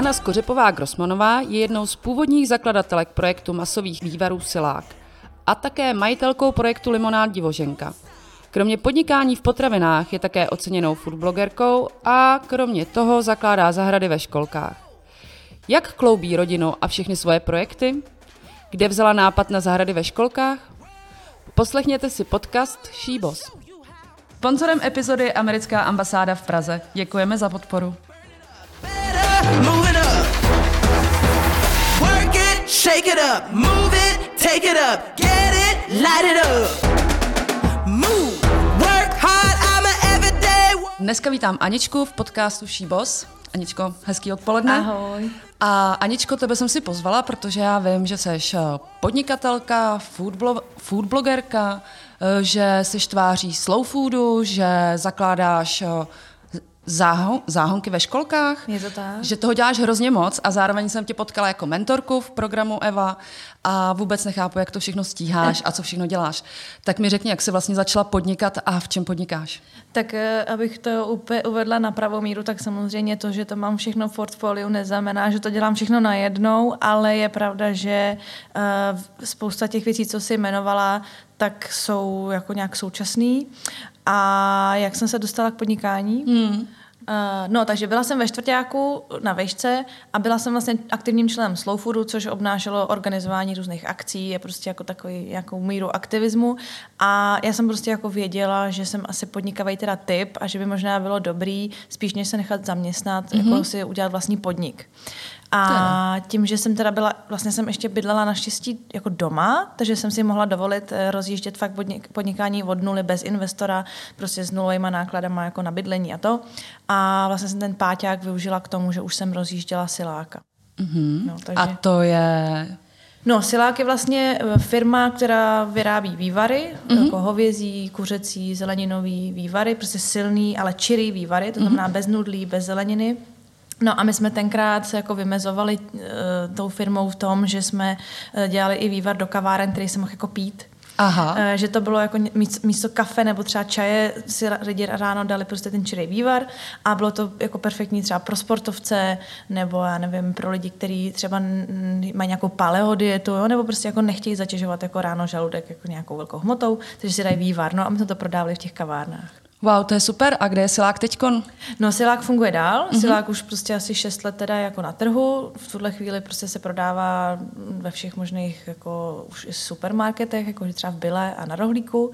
Anna Skořepová-Grossmanová je jednou z původních zakladatelek projektu masových vývarů Silák a také majitelkou projektu Limonád Divoženka. Kromě podnikání v potravinách je také oceněnou foodblogerkou a kromě toho zakládá zahrady ve školkách. Jak kloubí rodinu a všechny svoje projekty? Kde vzala nápad na zahrady ve školkách? Poslechněte si podcast Šíbos. Sponzorem epizody je americká ambasáda v Praze. Děkujeme za podporu. Move shake it up. Move it, take it up. Get it, light it up. Move, work hard, I'm a everyday... Dneska vítám Aničku v podcastu She Boss. Aničko, hezký odpoledne. Ahoj. A Aničko, tebe jsem si pozvala, protože já vím, že jsi eh, podnikatelka, foodblogerka, eh, že jsi tváří slow foodu, že zakládáš eh, záhon, záhonky ve školkách. Je to tak. Že toho děláš hrozně moc a zároveň jsem tě potkala jako mentorku v programu Eva a vůbec nechápu, jak to všechno stíháš a co všechno děláš. Tak mi řekni, jak jsi vlastně začala podnikat a v čem podnikáš? Tak eh, abych to úplně uvedla na pravou míru, tak samozřejmě to, že to mám všechno v portfoliu, neznamená, že to dělám všechno najednou, ale je pravda, že uh, spousta těch věcí, co jsi jmenovala, tak jsou jako nějak současný. A jak jsem se dostala k podnikání? Hmm. Uh, no, takže byla jsem ve čtvrtáku na vešce a byla jsem vlastně aktivním členem Slow Foodu, což obnášelo organizování různých akcí, je prostě jako takový nějakou míru aktivismu a já jsem prostě jako věděla, že jsem asi podnikavý teda typ a že by možná bylo dobrý spíš než se nechat zaměstnat, mm-hmm. jako si udělat vlastní podnik. A tím, že jsem teda byla, vlastně jsem ještě bydlela naštěstí jako doma, takže jsem si mohla dovolit eh, rozjíždět fakt podnikání od nuly bez investora, prostě s nulovými nákladama jako na bydlení a to. A vlastně jsem ten páťák využila k tomu, že už jsem rozjížděla siláka. Mm-hmm. No, takže... A to je No, Silák je vlastně eh, firma, která vyrábí vývary, mm-hmm. jako hovězí, kuřecí, zeleninový vývary, prostě silný, ale čirý vývary, to znamená mm-hmm. bez nudlí, bez zeleniny. No a my jsme tenkrát se jako vymezovali uh, tou firmou v tom, že jsme uh, dělali i vývar do kaváren, který se mohl jako pít. Aha. Uh, že to bylo jako místo kafe nebo třeba čaje si lidi ráno dali prostě ten čirý vývar a bylo to jako perfektní třeba pro sportovce nebo já nevím, pro lidi, kteří třeba mají nějakou paleo dietu, jo, nebo prostě jako nechtějí zatěžovat jako ráno žaludek jako nějakou velkou hmotou, takže si dají vývar. No a my jsme to prodávali v těch kavárnách. Wow, to je super. A kde je Silák teďkon? No Silák funguje dál. Mm-hmm. Silák už prostě asi 6 let teda jako na trhu. V tuhle chvíli prostě se prodává ve všech možných jako už i supermarketech, jako třeba v Bile a na Rohlíku.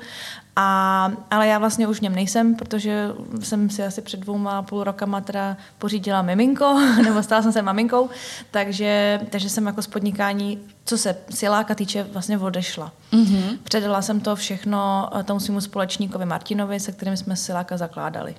A, ale já vlastně už v něm nejsem, protože jsem si asi před dvouma půl rokama teda pořídila miminko, nebo stala jsem se maminkou, takže, takže jsem jako z podnikání, co se siláka týče, vlastně odešla. Mm-hmm. Předala jsem to všechno eh, tomu svému společníkovi Martinovi, se kterým jsme siláka zakládali.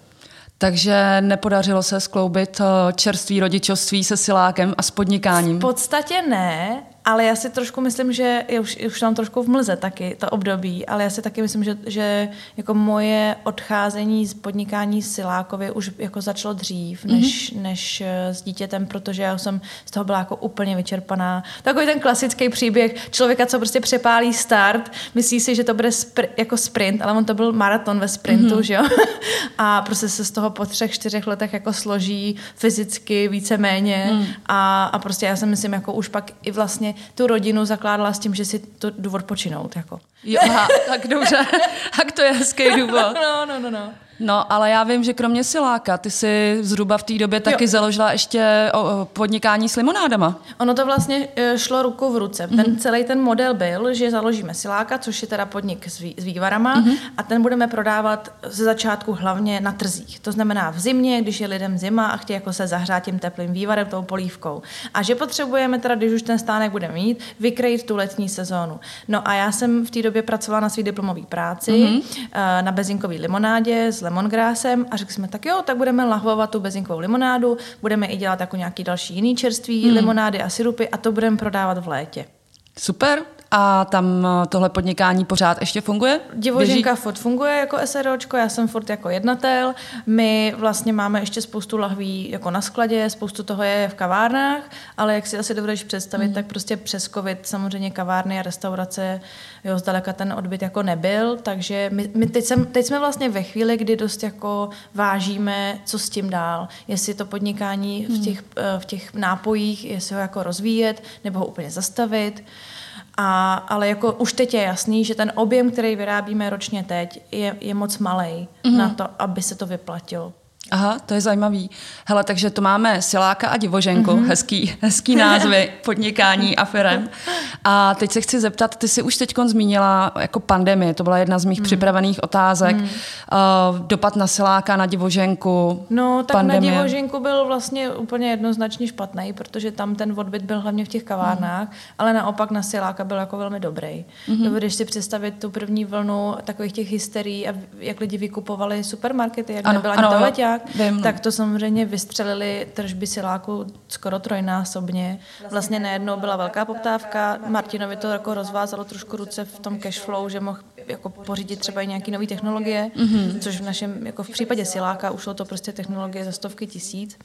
Takže nepodařilo se skloubit eh, čerstvý rodičovství se silákem a s podnikáním? V podstatě ne, ale já si trošku myslím, že je už, už tam trošku v mlze taky to období, ale já si taky myslím, že, že jako moje odcházení z podnikání Silákově už jako začalo dřív, než, mm-hmm. než eh, s dítětem, protože já jsem z toho byla jako úplně vyčerpaná. Takový ten klasický příběh člověka, co prostě přepálí start, myslí si, že to bude spr- jako sprint, ale on to byl maraton ve sprintu, mm-hmm. že jo? A prostě se z toho po třech, čtyřech letech jako složí fyzicky víceméně mm. a, a prostě já si myslím, jako už pak i vlastně tu rodinu zakládala s tím, že si to důvod počinout. Jako. Jo, aha, tak dobře. tak to je hezký důvod. no, no, no, no. No, ale já vím, že kromě siláka, ty si zhruba v té době taky jo. založila ještě podnikání s limonádama. Ono to vlastně e, šlo ruku v ruce. Mm-hmm. Ten celý ten model byl, že založíme siláka, což je teda podnik s, vý, s vývarama mm-hmm. a ten budeme prodávat ze začátku hlavně na trzích. To znamená v zimě, když je lidem zima a chtějí jako se zahřát tím teplým vývarem, tou polívkou. A že potřebujeme teda, když už ten stánek bude mít, vykrejit tu letní sezónu. No a já jsem v té době pracovala na své diplomové práci mm-hmm. na bezinkové limonádě s lemongrassem a řekli jsme, tak jo, tak budeme lahvovat tu bezinkovou limonádu, budeme i dělat jako nějaký další jiný čerství, hmm. limonády a sirupy a to budeme prodávat v létě. Super. A tam eh, tohle podnikání pořád ještě funguje? Divoženka Běží? furt funguje jako SROčko, já jsem furt jako jednatel. My vlastně máme ještě spoustu lahví jako na skladě, spoustu toho je v kavárnách, ale jak si asi dovedeš představit, mm. tak prostě přes covid samozřejmě kavárny a restaurace, jo, zdaleka ten odbyt jako nebyl, takže my, my teď, jsem, teď jsme vlastně ve chvíli, kdy dost jako vážíme, co s tím dál. Jestli to podnikání v hmm. těch, eh, v těch nápojích, jestli ho jako rozvíjet, nebo ho úplně zastavit. A, ale jako už teď je jasný, že ten objem, který vyrábíme ročně teď, je, je moc malý mm-hmm. na to, aby se to vyplatilo. Aha, to je zajímavý. Hele, takže to máme Siláka a Divoženku, mm-hmm. hezký, hezký názvy podnikání a firem. A teď se chci zeptat, ty jsi už teď zmínila jako pandemie, to byla jedna z mých mm. připravených otázek. Mm. Uh, dopad na Siláka, na Divoženku, No, tak pandemie. na Divoženku byl vlastně úplně jednoznačně špatný, protože tam ten odbyt byl hlavně v těch kavárnách, mm. ale naopak na Siláka byl jako velmi dobrý. Mm-hmm. Dovedeš si představit tu první vlnu takových těch hysterií a jak lidi vykupovali supermarkety, jak ano, nebyla ani ano, tak, Vím. tak to samozřejmě vystřelili tržby siláku skoro trojnásobně. Vlastně najednou byla velká poptávka, Martinovi to jako rozvázalo trošku ruce v tom cash flow, že mohl jako pořídit třeba i nějaké nové technologie, mm-hmm. což v našem, jako v případě siláka ušlo to prostě technologie za stovky tisíc.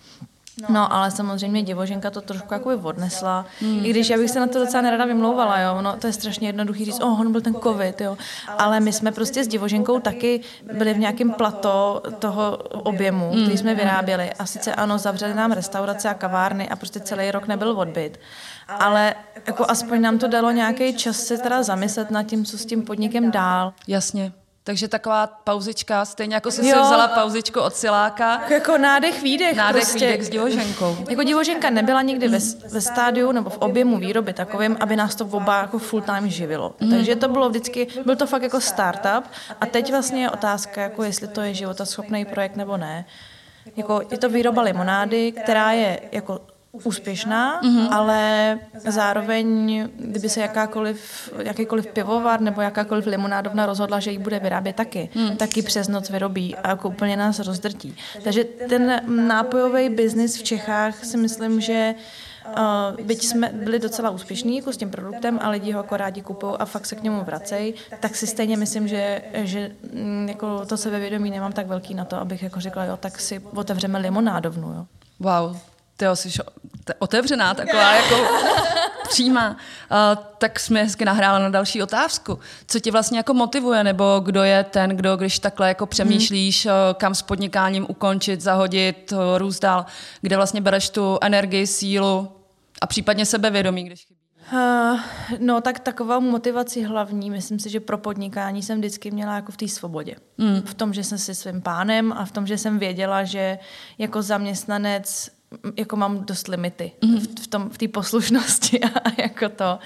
No. no, ale samozřejmě divoženka to trošku jako odnesla. Hmm. I když já bych se na to docela nerada vymlouvala, jo. No, to je strašně jednoduchý říct, oh, on byl ten covid, jo. Ale my jsme prostě s divoženkou taky byli v nějakém plato toho objemu, hmm. který jsme vyráběli. A sice ano, zavřeli nám restaurace a kavárny a prostě celý rok nebyl odbyt. Ale jako aspoň nám to dalo nějaký čas se teda zamyslet nad tím, co s tím podnikem dál. Jasně. Takže taková pauzička, stejně jako jsi si vzala pauzičku od siláka. Jako nádech, výdech. Nádech, prostě. výdech s divoženkou. Jako divoženka nebyla nikdy ve, ve stádiu nebo v objemu výroby takovým, aby nás to oba jako full time živilo. Mm. Takže to bylo vždycky, byl to fakt jako startup a teď vlastně je otázka, jako jestli to je životaschopný projekt nebo ne. Jako, je to výroba limonády, která je jako úspěšná, mm-hmm. ale zároveň, kdyby se jakákoliv, jakýkoliv pivovar nebo jakákoliv limonádovna rozhodla, že ji bude vyrábět taky, mm. taky přes noc vyrobí a jako úplně nás rozdrtí. Takže ten nápojový biznis v Čechách si myslím, že Uh, byť jsme byli docela úspěšní jako s tím produktem a lidi ho jako rádi kupují a fakt se k němu vracejí, tak si stejně myslím, že, že mm, jako to sebevědomí nemám tak velký na to, abych jako řekla, jo, tak si otevřeme limonádovnu. Jo. Wow, ty jsi otevřená, taková jako přímá. Uh, tak jsme hezky nahrála na další otázku. Co tě vlastně jako motivuje, nebo kdo je ten, kdo, když takhle jako přemýšlíš, hmm. kam s podnikáním ukončit, zahodit, růst dál, kde vlastně bereš tu energii, sílu a případně sebevědomí, když chybí? Uh, no tak takovou motivaci hlavní, myslím si, že pro podnikání jsem vždycky měla jako v té svobodě. Mm. V tom, že jsem si svým pánem a v tom, že jsem věděla, že jako zaměstnanec jako mám dost limity mm-hmm. v, v, tom, v té poslušnosti a jako to.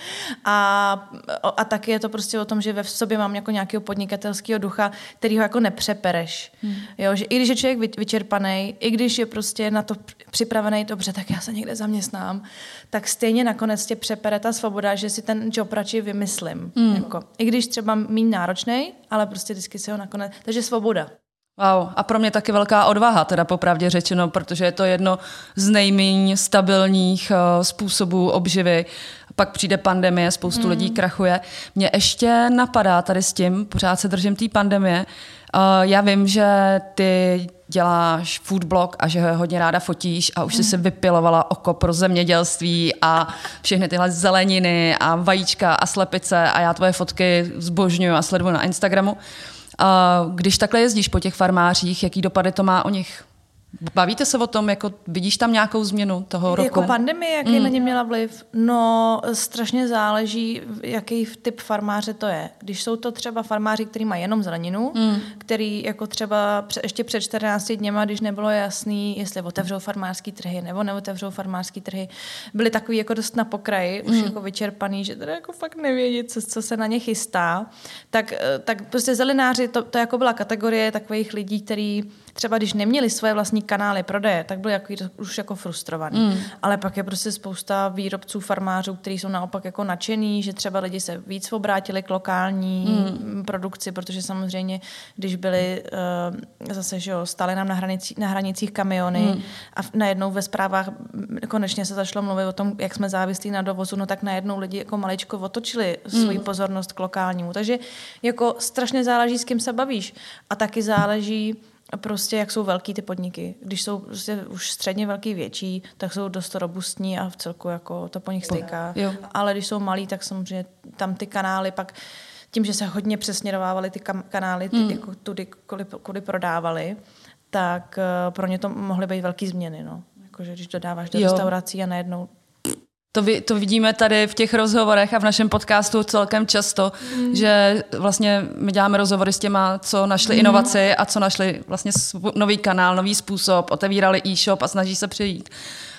A, a taky je to prostě o tom, že ve sobě mám jako nějakého podnikatelského ducha, který ho jako nepřepereš. Mm. Jo, že i když je člověk vyčerpaný, i když je prostě na to připravený dobře, tak já se někde zaměstnám, tak stejně nakonec tě přepere ta svoboda, že si ten job radši vymyslím. Mm. Jako, I když třeba méně náročný, ale prostě vždycky si ho nakonec... Takže svoboda. Wow, a pro mě taky velká odvaha, teda popravdě řečeno, protože je to jedno z nejméně stabilních uh, způsobů obživy. Pak přijde pandemie, spoustu mm. lidí krachuje. Mě ještě napadá tady s tím, pořád se držím té pandemie. Uh, já vím, že ty děláš foodblog a že hodně ráda fotíš a už jsi mm. se vypilovala oko pro zemědělství a všechny tyhle zeleniny a vajíčka a slepice a já tvoje fotky zbožňuju a sleduju na Instagramu. Uh, když takhle jezdíš po těch farmářích, jaký dopady to má o nich? Bavíte se o tom, jako vidíš tam nějakou změnu toho roku? Jako pandemie, jaký mm. na ně měla vliv? No, strašně záleží, jaký typ farmáře to je. Když jsou to třeba farmáři, kteří mají jenom zeleninu, mm. který jako třeba ještě před 14 dněma, když nebylo jasný, jestli otevřou farmářský trhy nebo neotevřou farmářský trhy, byli takový jako dost na pokraji, mm. už jako vyčerpaný, že teda jako fakt nevědí, co, co se na ně chystá, tak, tak prostě zelenáři, to, to jako byla kategorie takových lidí, který třeba když neměli svoje vlastní kanály prodeje, tak byli jako, už jako frustrovaní. Mm. Ale pak je prostě spousta výrobců, farmářů, kteří jsou naopak jako nadšený, že třeba lidi se víc obrátili k lokální mm. produkci, protože samozřejmě, když byli uh, zase, že jo, stále nám na, hranici, na hranicích kamiony mm. a najednou ve zprávách konečně se zašlo mluvit o tom, jak jsme závislí na dovozu, no tak najednou lidi jako maličko otočili svoji mm. pozornost k lokálnímu. Takže jako strašně záleží, s kým se bavíš. A taky záleží, prostě jak jsou velký ty podniky. Když jsou prostě už středně velký, větší, tak jsou dost robustní a v celku jako to po nich stejká. Ale když jsou malí, tak samozřejmě tam ty kanály pak tím, že se hodně přesměrovávaly ty kanály, ty, hmm. jako tudy, kudy, kudy prodávali, tak uh, pro ně to mohly být velké změny. No. Jakože když dodáváš do jo. restaurací a najednou to, vy, to vidíme tady v těch rozhovorech a v našem podcastu celkem často, mm. že vlastně my děláme rozhovory s těma, co našli mm. inovaci a co našli vlastně nový kanál, nový způsob, otevírali e-shop a snaží se přijít.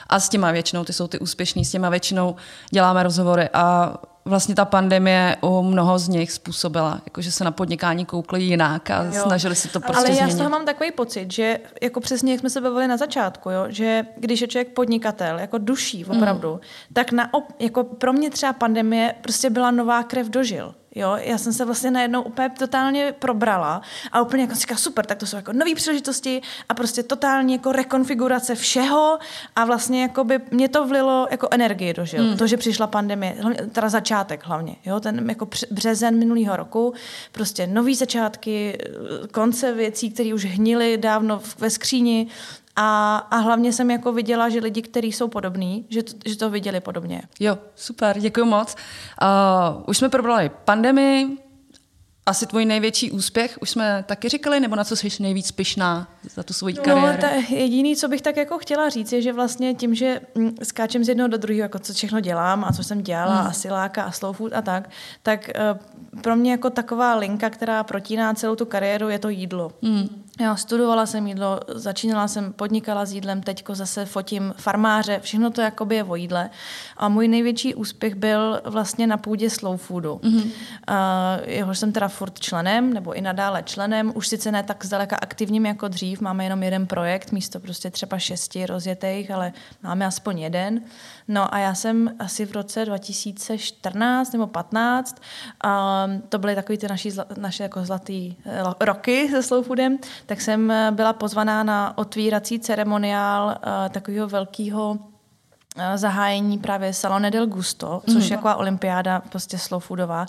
A s těma většinou, ty jsou ty úspěšní, s těma většinou děláme rozhovory a vlastně ta pandemie u mnoho z nich způsobila, jako že se na podnikání koukli jinak a jo. snažili si to prostě Ale já z toho mám takový pocit, že jako přesně jak jsme se bavili na začátku, jo, že když je člověk podnikatel, jako duší opravdu, mm. tak na, jako pro mě třeba pandemie prostě byla nová krev dožil. Jo, já jsem se vlastně najednou úplně totálně probrala a úplně jako říká, super, tak to jsou jako nové příležitosti a prostě totální jako rekonfigurace všeho a vlastně jako by mě to vlilo jako energii do žil. Hmm. To, že přišla pandemie, teda začátek hlavně, jo, ten jako březen minulého roku, prostě nový začátky, konce věcí, které už hnily dávno ve skříni a, a hlavně jsem jako viděla, že lidi, kteří jsou podobní, že to, že to viděli podobně. Jo, super, děkuji moc. Uh, už jsme probrali pandemii, asi tvůj největší úspěch, už jsme taky říkali, nebo na co jsi nejvíc pyšná za tu svoji kariéru? No, ta jediný, co bych tak jako chtěla říct, je, že vlastně tím, že mm, skáčem z jednoho do druhého, jako co všechno dělám a co jsem dělala, hmm. a siláka a slow food a tak, tak uh, pro mě jako taková linka, která protíná celou tu kariéru, je to jídlo. Hmm. Já studovala jsem jídlo, začínala jsem, podnikala s jídlem, teďko zase fotím farmáře, všechno to jakoby je o jídle. A můj největší úspěch byl vlastně na půdě slow foodu. Mm-hmm. Uh, jehož jsem teda furt členem, nebo i nadále členem, už sice ne tak zdaleka aktivním jako dřív, máme jenom jeden projekt, místo prostě třeba šesti rozjetých, ale máme aspoň jeden. No a já jsem asi v roce 2014 nebo 15, um, to byly takový ty naši, naše jako zlatý eh, roky se slow foodem, tak jsem eh, byla pozvaná na otvírací ceremoniál uh, takového velkého zahájení právě Salone del Gusto, což mm. je jako olympiáda prostě slow foodová.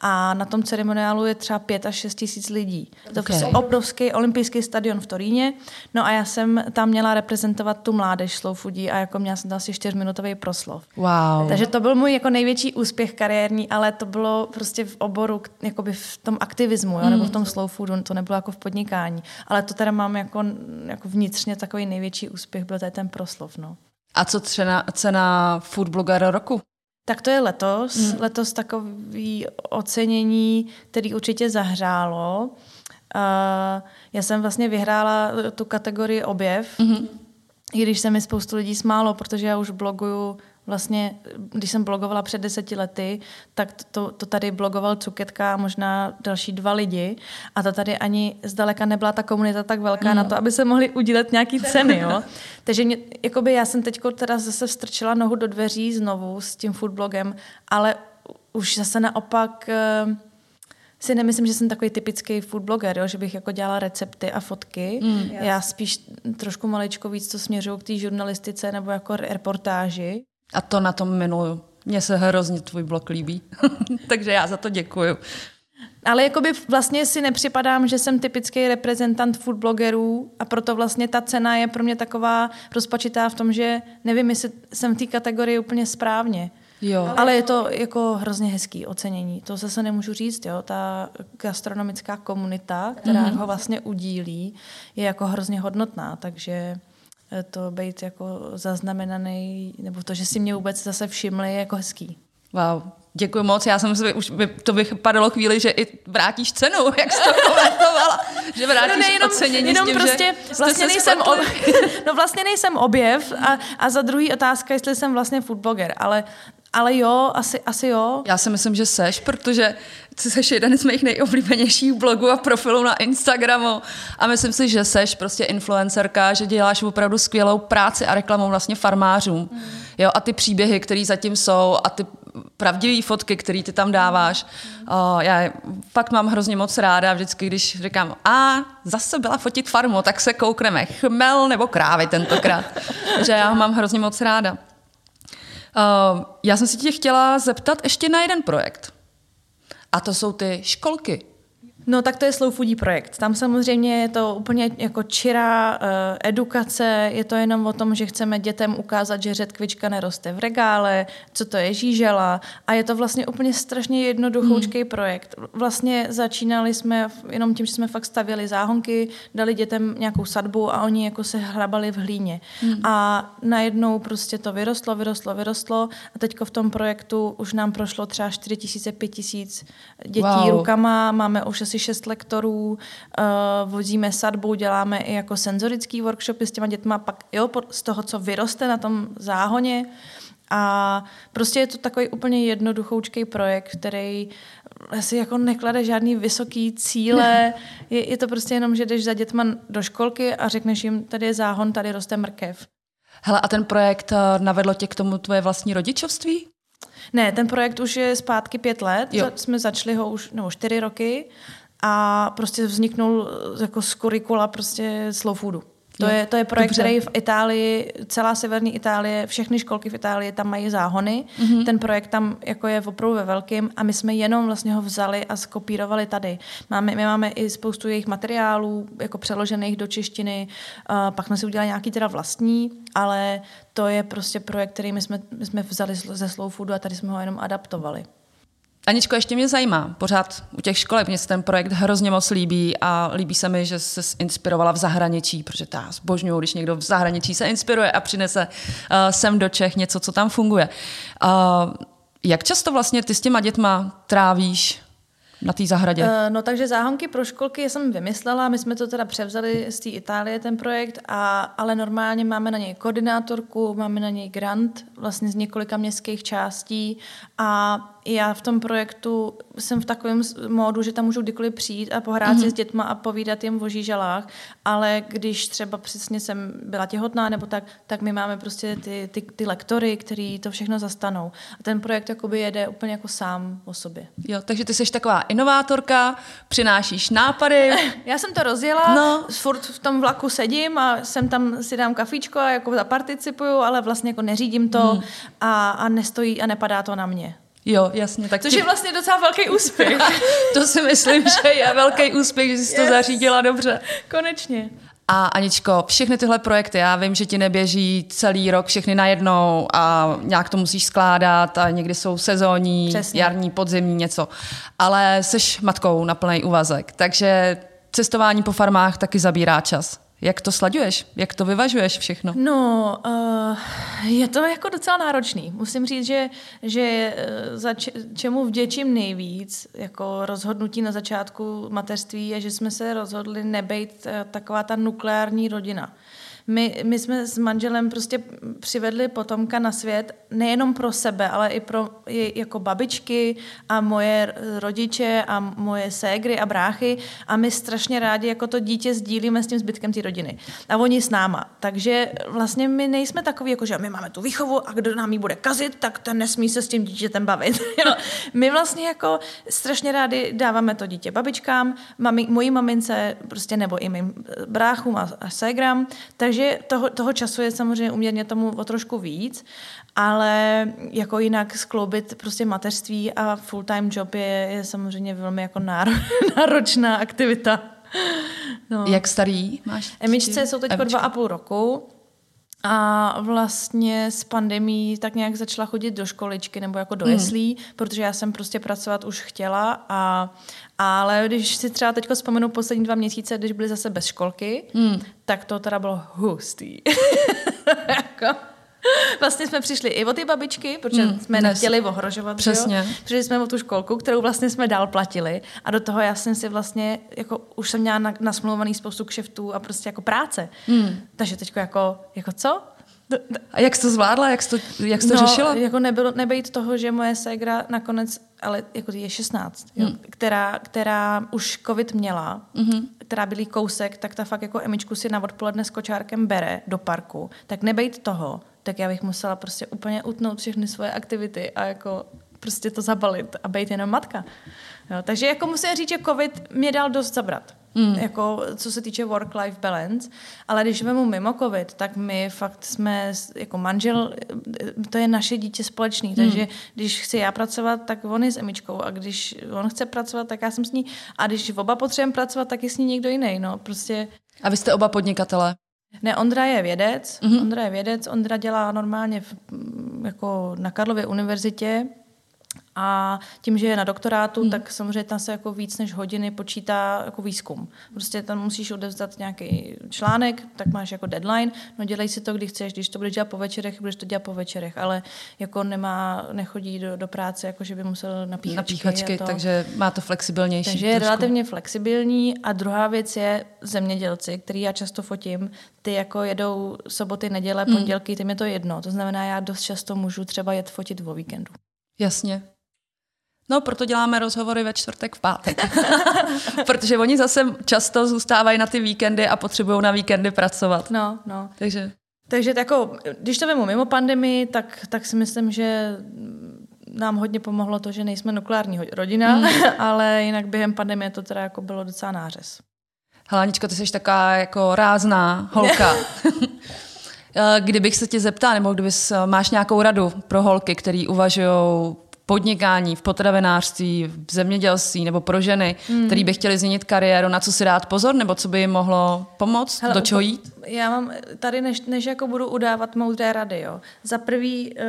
A na tom ceremoniálu je třeba pět až šest tisíc lidí. To okay. je obrovský olympijský stadion v Toríně. No a já jsem tam měla reprezentovat tu mládež slow foodí a jako měla jsem tam asi čtyřminutový proslov. Wow. Takže to byl můj jako největší úspěch kariérní, ale to bylo prostě v oboru, jakoby v tom aktivismu, jo, mm. nebo v tom slow foodu, to nebylo jako v podnikání. Ale to teda mám jako, jako vnitřně takový největší úspěch, byl tady ten proslov. No. A co cena, cena food blogger roku? Tak to je letos. Hmm. Letos takový ocenění, který určitě zahřálo. Uh, já jsem vlastně vyhrála tu kategorii objev, hmm. i když se mi spoustu lidí smálo, protože já už bloguju vlastně, když jsem blogovala před deseti lety, tak to, to tady blogoval Cuketka a možná další dva lidi a to tady ani zdaleka nebyla ta komunita tak velká mm. na to, aby se mohli udílet nějaký ceny, jo. Takže mě, jakoby já jsem teď teda zase strčila nohu do dveří znovu s tím foodblogem, ale už zase naopak eh, si nemyslím, že jsem takový typický food blogger, jo? že bych jako dělala recepty a fotky. Mm. Já spíš trošku maličko víc to směřuju k té žurnalistice nebo jako reportáži. A to na tom miluju. Mně se hrozně tvůj blog líbí. Takže já za to děkuju. Ale jakoby vlastně si nepřipadám, že jsem typický reprezentant food blogerů a proto vlastně ta cena je pro mě taková rozpačitá v tom, že nevím, jestli jsem v té kategorii úplně správně. Jo. Ale je to jako hrozně hezký ocenění. To zase nemůžu říct, jo. Ta gastronomická komunita, která mm-hmm. ho vlastně udílí, je jako hrozně hodnotná, takže to být jako zaznamenaný, nebo to, že si mě vůbec zase všimli, je jako hezký. Wow, děkuji moc. Já jsem si už by, to bych padalo chvíli, že i vrátíš cenu, jak jsi to komentovala. Že vrátíš no ne, jenom, ocenění jenom s tím, prostě, že vlastně nejsem ob, No vlastně nejsem objev a, a za druhý otázka, jestli jsem vlastně foodbloger, ale Ale jo, asi, asi jo. Já si myslím, že seš, protože ty seš jeden z mých nejoblíbenějších blogů a profilů na Instagramu a myslím si, že seš prostě influencerka, že děláš opravdu skvělou práci a reklamu vlastně farmářům. Mm. Jo, a ty příběhy, které zatím jsou a ty pravdivé fotky, které ty tam dáváš. O, já fakt mám hrozně moc ráda, vždycky, když říkám, a zase byla fotit farmu, tak se koukneme, chmel nebo krávy tentokrát. že já ho mám hrozně moc ráda. Uh, já jsem si tě chtěla zeptat ještě na jeden projekt. A to jsou ty školky. No tak to je slow foodí projekt. Tam samozřejmě je to úplně jako čirá uh, edukace, je to jenom o tom, že chceme dětem ukázat, že řetkvička neroste v regále, co to je žížela a je to vlastně úplně strašně jednoduchoučký hmm. projekt. Vlastně začínali jsme jenom tím, že jsme fakt stavěli záhonky, dali dětem nějakou sadbu a oni jako se hrabali v hlíně. Hmm. A najednou prostě to vyrostlo, vyrostlo, vyrostlo a teďko v tom projektu už nám prošlo třeba 4 tisíce, 5 tisíc dětí wow. rukama, máme už asi šest lektorů, uh, vozíme sadbu, děláme i jako senzorický workshopy s těma dětma, pak jo, z toho, co vyroste na tom záhoně. A prostě je to takový úplně jednoduchoučký projekt, který asi jako neklade žádný vysoký cíle. Je, je to prostě jenom, že jdeš za dětma do školky a řekneš jim, tady je záhon, tady roste mrkev. Hele, a ten projekt eh, navedlo tě k tomu tvoje vlastní rodičovství? Ne, ten projekt už je zpátky pět let, jo. jsme začali ho už, nebo čtyři roky a prostě vzniknul jako z kurikula prostě slow foodu. To je, to je projekt, Dobře. který v Itálii, celá severní Itálie, všechny školky v Itálii tam mají záhony. Mm-hmm. Ten projekt tam jako je opravdu ve velkým a my jsme jenom vlastně ho vzali a skopírovali tady. Máme, my máme i spoustu jejich materiálů, jako přeložených do češtiny, uh, pak jsme si udělali nějaký teda vlastní, ale to je prostě projekt, který my jsme, my jsme vzali ze Slow Foodu a tady jsme ho jenom adaptovali. Aničko, ještě mě zajímá, pořád u těch školek, mně se ten projekt hrozně moc líbí a líbí se mi, že se inspirovala v zahraničí, protože ta zbožňuju, když někdo v zahraničí se inspiruje a přinese uh, sem do Čech něco, co tam funguje. Uh, jak často vlastně ty s těma dětma trávíš na té zahradě? Uh, no takže záhonky pro školky jsem vymyslela, my jsme to teda převzali z té Itálie, ten projekt, a, ale normálně máme na něj koordinátorku, máme na něj grant vlastně z několika městských částí a já v tom projektu jsem v takovém módu, že tam můžu kdykoliv přijít a pohrát mm-hmm. si mhm. s dětma a povídat jim o žížalách, ale když třeba přesně jsem byla těhotná nebo tak, tak my máme prostě ty, ty, ty lektory, který to všechno zastanou. A ten projekt jakoby jede úplně jako sám o sobě. Jo, takže ty jsi taková inovátorka, přinášíš nápady. Já jsem to rozjela, no. furt v tom vlaku sedím a jsem tam si dám kafíčko a jako zaparticipuju, ale vlastně jako neřídím to hmm. a, a nestojí a nepadá to na mě. Jo, jasně. Tak Což tě... je vlastně docela velký úspěch. to si myslím, že je velký úspěch, že jsi yes. to zařídila dobře. Konečně. A Aničko, všechny tyhle projekty, já vím, že ti neběží celý rok všechny najednou a nějak to musíš skládat a někdy jsou sezónní, Přesně. jarní, podzimní, něco. Ale jsi matkou na plný úvazek, takže cestování po farmách taky zabírá čas. Jak to slaďuješ? Jak to vyvažuješ všechno? No, uh, je to jako docela náročný. Musím říct, že, že uh, za č- čemu vděčím nejvíc, jako rozhodnutí na začátku mateřství, je, že jsme se rozhodli nebejt uh, taková ta nukleární rodina. My, my jsme s manželem prostě přivedli potomka na svět nejenom pro sebe, ale i pro i jako babičky a moje rodiče a moje ségry a bráchy a my strašně rádi jako to dítě sdílíme s tím zbytkem té rodiny. A oni s náma. Takže vlastně my nejsme takový, jako že my máme tu výchovu a kdo nám ji bude kazit, tak ten nesmí se s tím dítětem bavit. my vlastně jako strašně rádi dáváme to dítě babičkám, mami, mojí mamince prostě nebo i mým bráchům a, a ségram, takže takže toho, toho času je samozřejmě uměrně tomu o trošku víc, ale jako jinak skloubit prostě mateřství a full-time job je, je samozřejmě velmi jako náro, náročná aktivita. No. Jak starý máš? Emičce jsou teď dva a půl roku. A vlastně s pandemí tak nějak začala chodit do školičky nebo jako do hmm. jeslí, protože já jsem prostě pracovat už chtěla a ale když si třeba teď vzpomenu poslední dva měsíce, když byly zase bez školky, hmm. tak to teda bylo hustý. jako, vlastně jsme přišli i o ty babičky, protože hmm, jsme dnes. nechtěli ohrožovat. Přesně. Jo? Přišli jsme o tu školku, kterou vlastně jsme dál platili a do toho já jsem si vlastně, jako už jsem měla nasmluvaný spoustu kšeftů a prostě jako práce. Hmm. Takže teď jako, jako co? A jak jsi to zvládla, jak jsi to, jak jsi to no, řešila? jako nebylo, nebejt toho, že moje ségra nakonec, ale jako je 16, jo, Hmm. která, která už covid měla, Mhm. která byl kousek, tak ta fakt jako Emičku si na odpoledne s kočárkem bere do parku, tak nebejt toho, tak já bych musela prostě úplně utnout všechny svoje aktivity a jako prostě to zabalit a být jenom matka. Jo, takže jako musím říct, že covid mě dal dost zabrat. Mm. Jako, co se týče work-life balance. Ale když vemu mimo covid, tak my fakt jsme jako manžel, to je naše dítě společný. Takže když chci já pracovat, tak on je s Emičkou. A když on chce pracovat, tak já jsem s ní. A když oba potřebujeme pracovat, tak je s ní někdo jiný. No, prostě A vy jste oba podnikatelé. Ne, Ondra je vědec, Mhm. mm-hmm. Ondra je vědec, Ondra dělá normálně v, jako na Karlově univerzitě a tím, že je na doktorátu, Mhm. mm. tak samozřejmě tam se jako víc než hodiny počítá jako výzkum. Prostě tam musíš odevzdat nějaký článek, tak máš jako deadline, no dělej si to, kdy chceš, když to budeš dělat po večerech, budeš to dělat po večerech, ale jako nemá, nechodí do, do práce, jako že by musel na píchačky. Na píchačky, a to. takže má to flexibilnější. Takže je trošku. relativně flexibilní a druhá věc je zemědělci, který já často fotím, ty jako jedou soboty, neděle, Hmm. pondělky, ty mi to jedno. To znamená, já dost často můžu třeba jet fotit o víkendu. Jasně. No, proto děláme rozhovory ve čtvrtek v pátek. Protože oni zase často zůstávají na ty víkendy a potřebují na víkendy pracovat. No, no. Takže Takže jako, když to vemu mimo pandemii, tak, tak si myslím, že nám hodně pomohlo to, že nejsme nukleární rodina, Hmm. ale jinak během pandemie to teda jako bylo docela nářez. Helaničko, ty jsi taková jako rázná holka. Eh, Kdybych se tě zeptala, nebo kdybys eh, máš nějakou radu pro holky, které uvažují podnikání, v potravinářství, v zemědělství nebo pro ženy, mm. který by chtěli změnit kariéru, na co si dát pozor, nebo co by jim mohlo pomoct, Hele, do čeho jít? Já mám tady, než, než jako budu udávat moudré rady, jo. Za prvý, uh,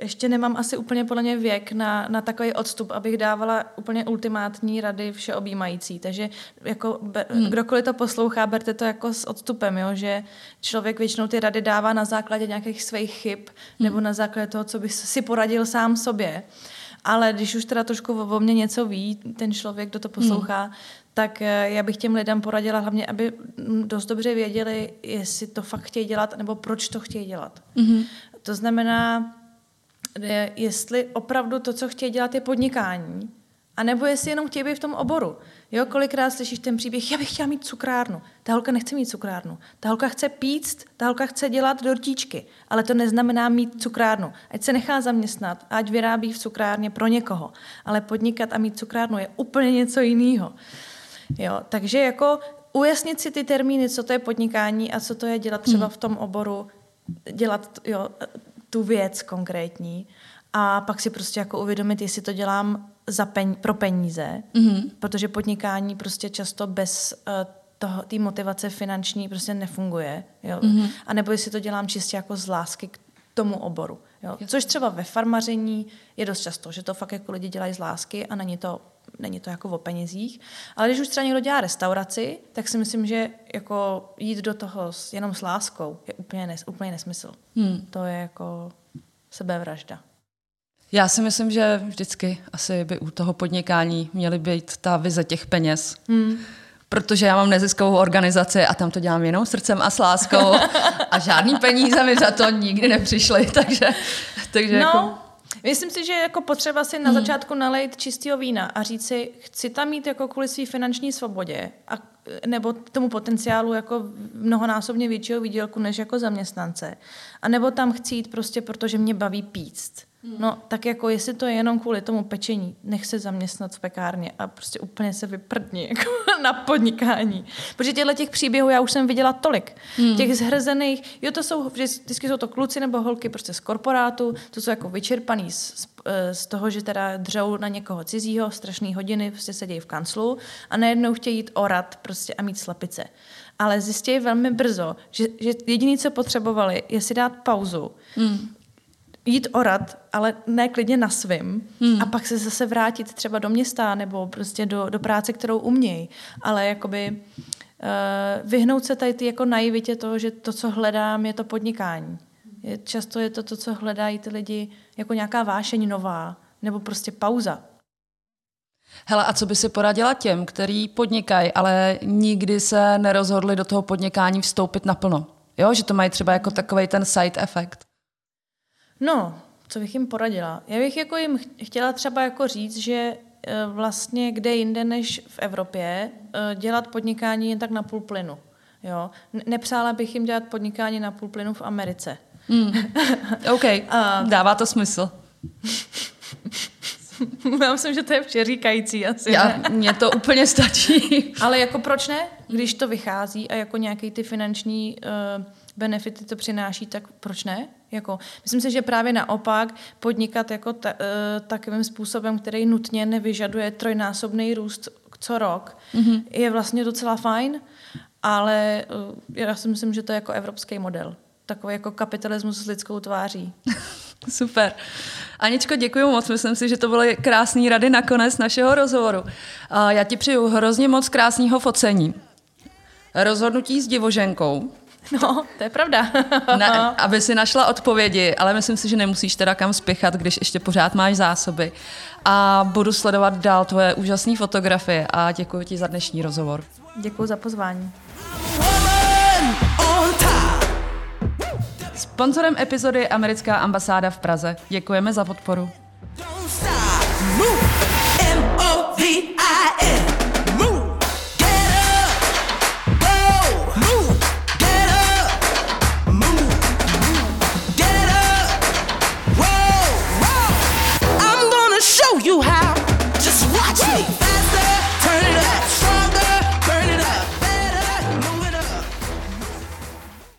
ještě nemám asi úplně podle mě věk na, na takový odstup, abych dávala úplně ultimátní rady všeobjímající. Takže jako be, hmm. kdokoliv to poslouchá, berte to jako s odstupem, jo, že člověk většinou ty rady dává na základě nějakých svých chyb hmm. nebo na základě toho, co by si poradil sám sobě. Ale když už teda trošku o mně něco ví, ten člověk, kdo to poslouchá, hmm. tak eh, já bych těm lidem poradila hlavně, aby mm, dost dobře věděli, jestli to fakt chtějí dělat, nebo proč to chtějí dělat. Mm-hmm. To znamená, eh, jestli opravdu to, co chtějí dělat, je podnikání, a nebo jestli jenom chtějí být v tom oboru. Jo, kolikrát slyšíš ten příběh, já bych chtěla mít cukrárnu. Ta holka nechce mít cukrárnu. Ta holka chce píct, ta holka chce dělat dortíčky. Ale to neznamená mít cukrárnu. Ať se nechá zaměstnat, ať vyrábí v cukrárně pro někoho. Ale podnikat a mít cukrárnu je úplně něco jiného. Jo, takže jako ujasnit si ty termíny, co to je podnikání a co to je dělat třeba v tom oboru, dělat jo, tu věc konkrétní a pak si prostě jako uvědomit, jestli to dělám za pen, pro peníze, mm-hmm. protože podnikání prostě často bez uh, té motivace finanční prostě nefunguje. Jo? Mm-hmm. A nebo jestli to dělám čistě jako z lásky k tomu oboru. Jo? Což třeba ve farmaření je dost často, že to fakt jako lidi dělají z lásky a není to, není to jako o penězích. Ale když už třeba někdo dělá restauraci, tak si myslím, že jako jít do toho s, jenom s láskou je úplně, nes, úplně nesmysl. Hmm. To je jako sebevražda. Já si myslím, že vždycky asi by u toho podnikání měly být ta vize těch peněz. Hmm. Protože já mám neziskovou organizaci a tam to dělám jenom srdcem a s láskou a žádný peníze mi za to nikdy nepřišly, takže, takže no, jako... Myslím si, že je jako potřeba si na začátku nalejt čistého vína a říct si, chci tam mít jako kvůli své finanční svobodě a, nebo tomu potenciálu jako mnohonásobně většího výdělku než jako zaměstnance. A nebo tam chci jít prostě, protože mě baví píct. No, tak jako jestli to je jenom kvůli tomu pečení, nech se zaměstnat v pekárně a prostě úplně se vyprdni jako na podnikání. Protože těchto těch příběhů já už jsem viděla tolik. Hmm. Těch zhrzených, jo, to jsou, vždycky jsou to kluci nebo holky prostě z korporátu, to jsou jako vyčerpaný z, z, z toho, že teda dřou na někoho cizího, strašný hodiny, prostě sedějí v kanclu a najednou chtějí jít orat prostě a mít slepice. Ale zjistí velmi brzo, že, že jediné, co potřebovali, je si dát pauzu, hmm jít orat, ale ne klidně na svým hmm. a pak se zase vrátit třeba do města nebo prostě do, do práce, kterou umějí. Ale jakoby uh, vyhnout se tady ty jako naivitě toho, že to, co hledám, je to podnikání. Je, často je to to, co hledají ty lidi jako nějaká vášeň nová nebo prostě pauza. Hele, a co by si poradila těm, který podnikají, ale nikdy se nerozhodli do toho podnikání vstoupit naplno? Jo, že to mají třeba jako takový ten side effect. No, co bych jim poradila? Já bych jako jim chtěla třeba jako říct, že e, vlastně kde jinde než v Evropě e, dělat podnikání jen tak na půl plynu. Jo? Nepřála bych jim dělat podnikání na půl plynu v Americe. Mm. OK, dává to smysl. Já myslím, že to je přeříkající asi. Já, mně to úplně stačí. Ale jako proč ne? Když to vychází a jako nějaký ty finanční uh, benefity to přináší, tak proč ne? Jako, myslím si, že právě naopak podnikat jako ta, uh, takovým způsobem, který nutně nevyžaduje trojnásobný růst co rok, mm-hmm. je vlastně docela fajn, ale uh, já si myslím, že to je jako evropský model. Takový jako kapitalismus s lidskou tváří. Super. Aničko, děkuji moc. Myslím si, že to byly krásné rady na konec našeho rozhovoru. Já ti přeju hrozně moc krásného focení. Rozhodnutí s divoženkou. No, to je pravda. Na, aby si našla odpovědi, ale myslím si, že nemusíš teda kam spěchat, když ještě pořád máš zásoby. A budu sledovat dál tvoje úžasné fotografie a děkuji ti za dnešní rozhovor. Děkuji za pozvání. Sponzorem epizody je americká ambasáda v Praze. Děkujeme za podporu. Don't stop, move.